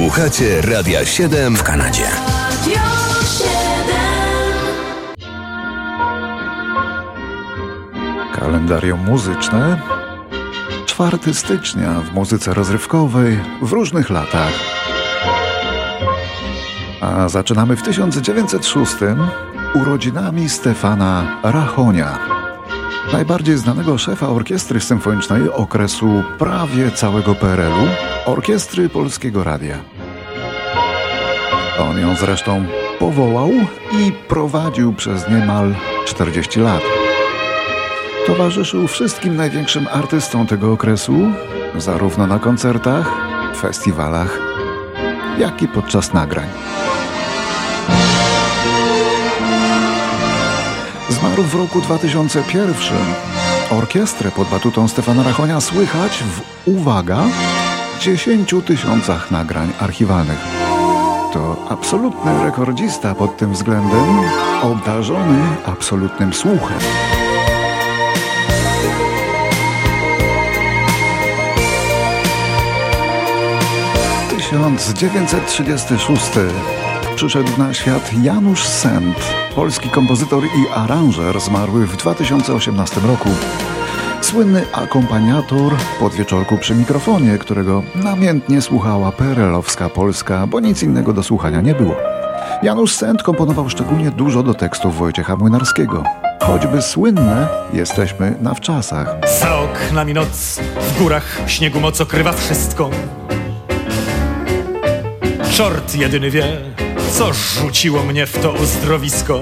Słuchacie Radia 7 w Kanadzie. Kalendarium muzyczne 4 stycznia w muzyce rozrywkowej w różnych latach. A zaczynamy w 1906 urodzinami Stefana Rachonia, najbardziej znanego szefa orkiestry symfonicznej okresu prawie całego PRL-u, Orkiestry Polskiego Radia. On ją zresztą powołał i prowadził przez niemal 40 lat. Towarzyszył wszystkim największym artystom tego okresu, zarówno na koncertach, festiwalach, jak i podczas nagrań. Zmarł w roku 2001. Orkiestrę pod batutą Stefana Rachonia słychać w, uwaga, 10 tysiącach nagrań archiwalnych. To absolutny rekordzista pod tym względem, obdarzony absolutnym słuchem. 1936 przyszedł na świat Janusz Sent, polski kompozytor i aranżer zmarły w 2018 roku. Słynny akompaniator podwieczorku przy mikrofonie, którego namiętnie słuchała perelowska Polska, bo nic innego do słuchania nie było. Janusz Sent komponował szczególnie dużo do tekstów Wojciecha Młynarskiego. Choćby słynne, jesteśmy na wczasach. Za oknami noc, w górach śniegu moc okrywa wszystko. Czort jedyny wie, co rzuciło mnie w to uzdrowisko.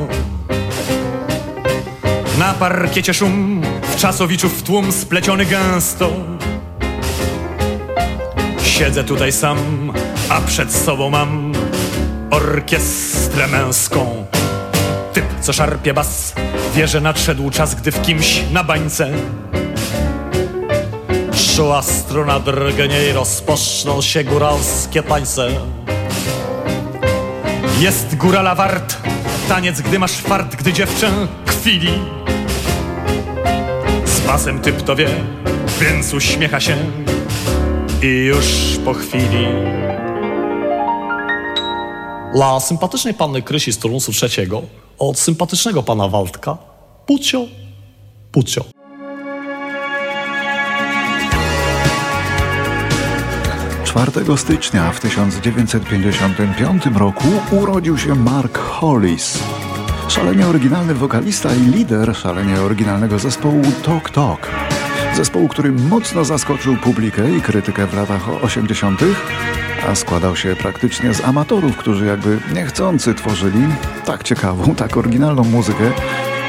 Na parkiecie szum, w czasowiczów tłum spleciony gęsto. Siedzę tutaj sam, a przed sobą mam orkiestrę męską. Typ, co szarpie bas, wie, że nadszedł czas, gdy w kimś na bańce Szła struna drgnie i rozpoczną się góralskie tańce. Jest górala wart, taniec, gdy masz fart, gdy dziewczę kwili. Z basem typ to wie, więc uśmiecha się i już po chwili. Dla sympatycznej panny Krysi z Turunsu trzeciego od sympatycznego pana Waldka Pucio, Pucio. 4 stycznia w 1955 roku urodził się Mark Hollis. Szalenie oryginalny wokalista i lider szalenie oryginalnego zespołu Talk Talk. Zespołu, który mocno zaskoczył publikę i krytykę w latach 80., a składał się praktycznie z amatorów, którzy jakby niechcący tworzyli tak ciekawą, tak oryginalną muzykę,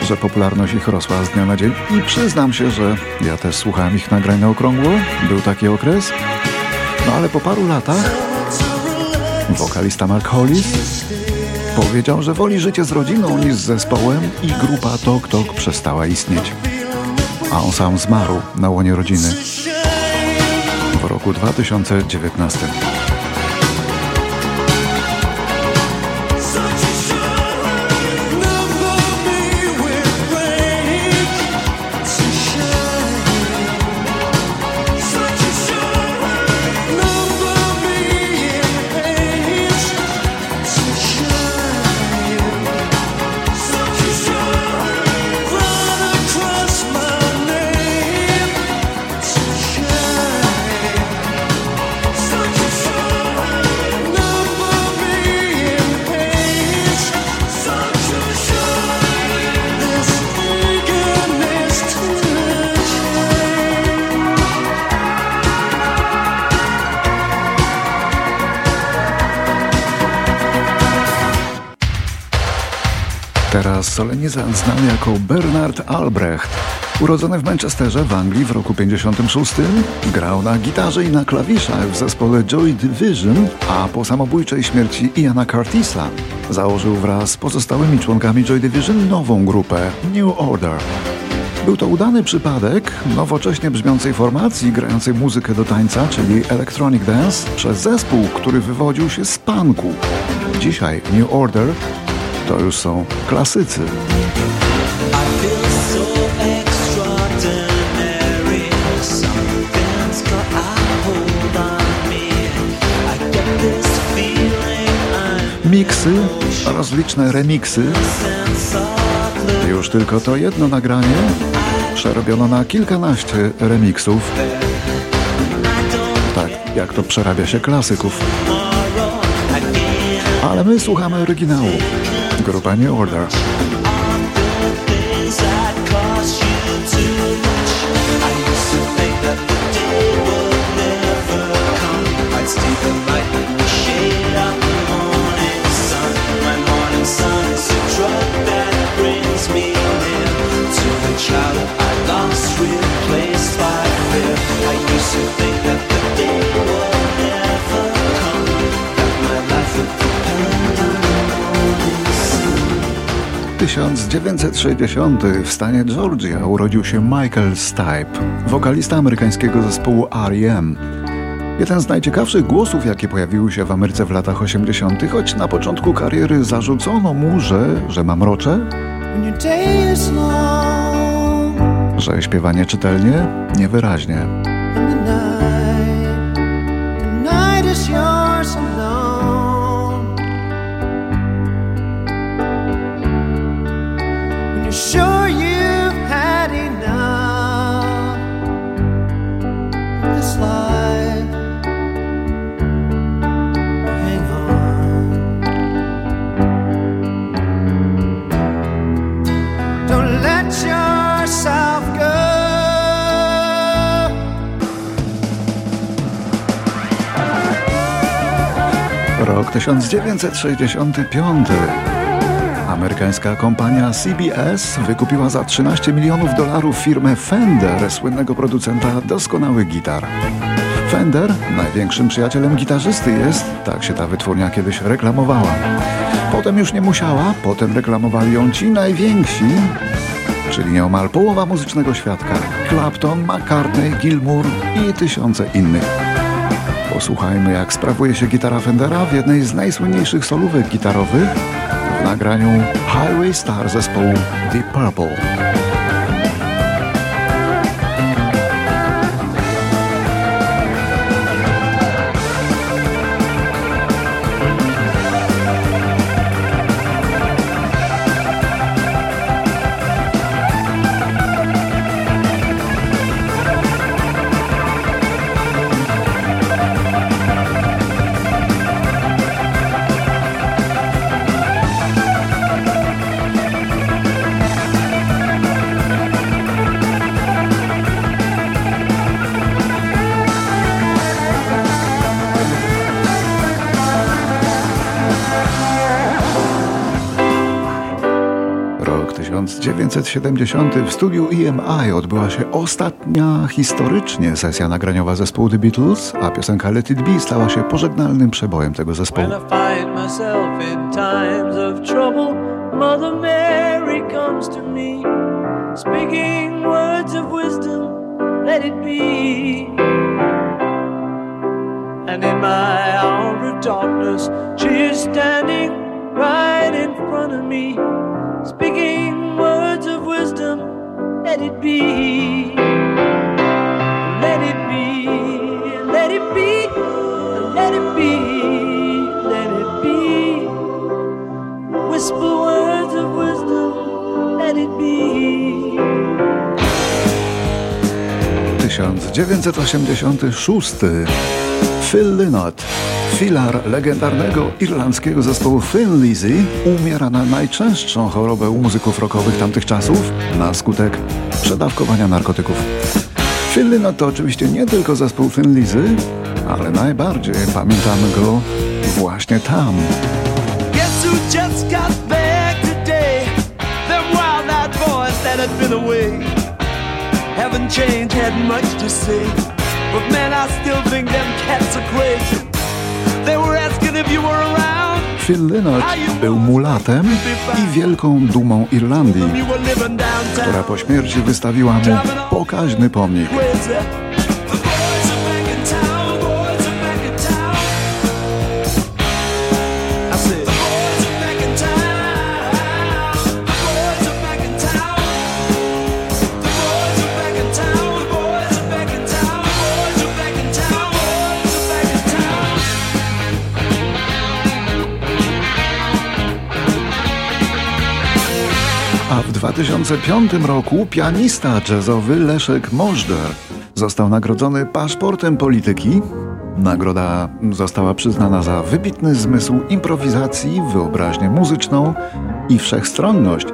że popularność ich rosła z dnia na dzień. I przyznam się, że ja też słuchałem ich nagrań na okrągło. Był taki okres. No ale po paru latach wokalista Mark Hollis powiedział, że woli życie z rodziną niż z zespołem i grupa Tok Tok przestała istnieć. A on sam zmarł na łonie rodziny w roku 2019. Teraz solenizant znany jako Bernard Albrecht. Urodzony w Manchesterze w Anglii w roku 56, grał na gitarze i na klawiszach w zespole Joy Division, a po samobójczej śmierci Iana Curtisa założył wraz z pozostałymi członkami Joy Division nową grupę New Order. Był to udany przypadek nowocześnie brzmiącej formacji grającej muzykę do tańca, czyli Electronic Dance, przez zespół, który wywodził się z punku. Dzisiaj New Order to już są klasycy. miksy, rozliczne remiksy. Już tylko to jedno nagranie przerobiono na kilkanaście remiksów. Tak, jak to przerabia się klasyków. Ale my słuchamy oryginału. Grupa New Order. 1960 w stanie Georgia urodził się Michael Stipe, wokalista amerykańskiego zespołu R.E.M. Jeden z najciekawszych głosów, jakie pojawiły się w Ameryce w latach 80., choć na początku kariery zarzucono mu, że, że ma mrocze, że śpiewa nieczytelnie, niewyraźnie. 1965. Amerykańska kompania CBS wykupiła za 13 milionów dolarów firmę Fender, słynnego producenta doskonałych gitar. Fender największym przyjacielem gitarzysty jest, tak się ta wytwórnia kiedyś reklamowała. Potem już nie musiała, potem reklamowali ją ci najwięksi, czyli nieomal połowa muzycznego świadka. Clapton, McCartney, Gilmour i tysiące innych. Posłuchajmy, jak sprawuje się gitara Fendera w jednej z najsłynniejszych solówek gitarowych w nagraniu Highway Star zespołu Deep Purple. 1970 w studiu EMI odbyła się ostatnia historycznie sesja nagraniowa zespołu The Beatles, a piosenka Let It Be stała się pożegnalnym przebojem tego zespołu. And in my hour of darkness, she is standing right in front of me. Speaking words of wisdom. Let it be. Let it be. Let it be. Let it be. Let it be. Whisper words of wisdom. Let it be. 1986 Phil Lynott Filar legendarnego irlandzkiego zespołu Thin Lizzy umiera na najczęstszą chorobę u muzyków rockowych tamtych czasów na skutek przedawkowania narkotyków. Phil Lynott to oczywiście nie tylko zespół Thin Lizzy, ale najbardziej pamiętamy go właśnie tam. Haven't changed, had much to say But man, I still think them cats are crazy Phil Lynott był mulatem i wielką dumą Irlandii, która po śmierci wystawiła mu pokaźny pomnik. 2005 roku pianista jazzowy Leszek Możder został nagrodzony paszportem polityki. Nagroda została przyznana za wybitny zmysł improwizacji, wyobraźnię muzyczną i wszechstronność,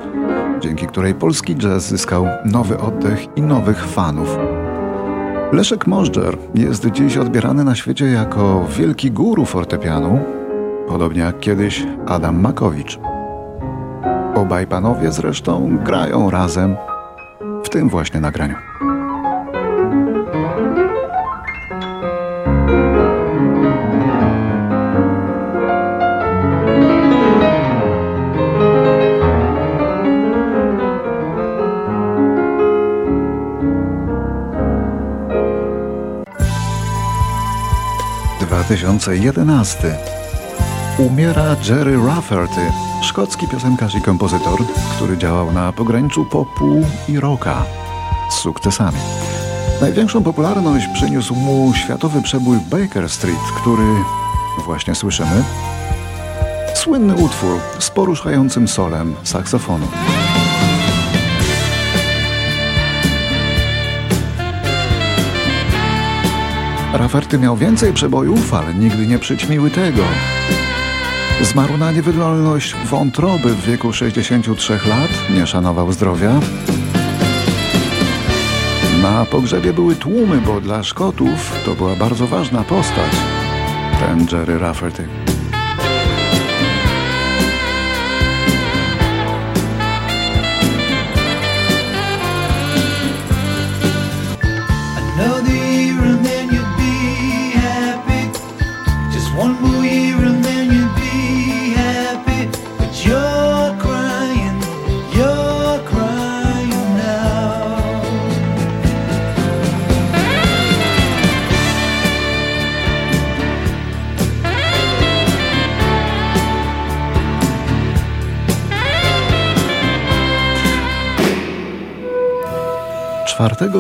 dzięki której polski jazz zyskał nowy oddech i nowych fanów. Leszek Możdżer jest dziś odbierany na świecie jako wielki guru fortepianu, podobnie jak kiedyś Adam Makowicz. Obaj panowie zresztą grają razem w tym właśnie nagraniu. 2011 umiera Jerry Rafferty, szkocki piosenkarz i kompozytor, który działał na pograniczu popu i rocka z sukcesami. Największą popularność przyniósł mu światowy przebój Baker Street, który właśnie słyszymy. Słynny utwór z poruszającym solem saksofonu. Rafferty miał więcej przebojów, ale nigdy nie przyćmiły tego. Zmarł na niewydolność wątroby w wieku 63 lat, nie szanował zdrowia. Na pogrzebie były tłumy, bo dla Szkotów to była bardzo ważna postać. Ten Jerry Rafferty.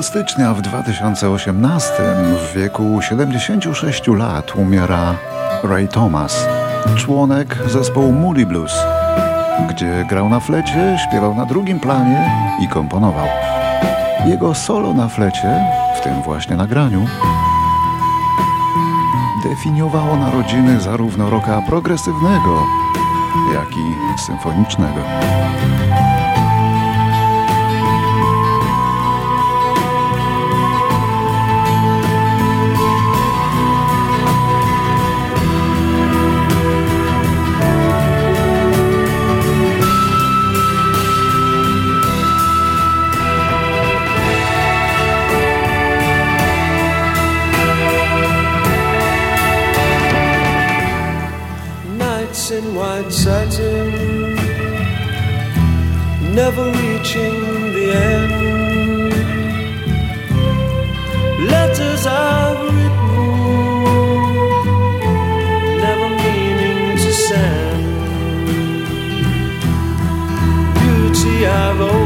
Stycznia w 2018 w wieku 76 lat umiera Ray Thomas, członek zespołu Moody Blues, gdzie grał na flecie, śpiewał na drugim planie i komponował. Jego solo na flecie, w tym właśnie nagraniu, definiowało narodziny zarówno roka progresywnego, jak i symfonicznego. never reaching the end. Letters I've written, never meaning to send. Beauty I've owned.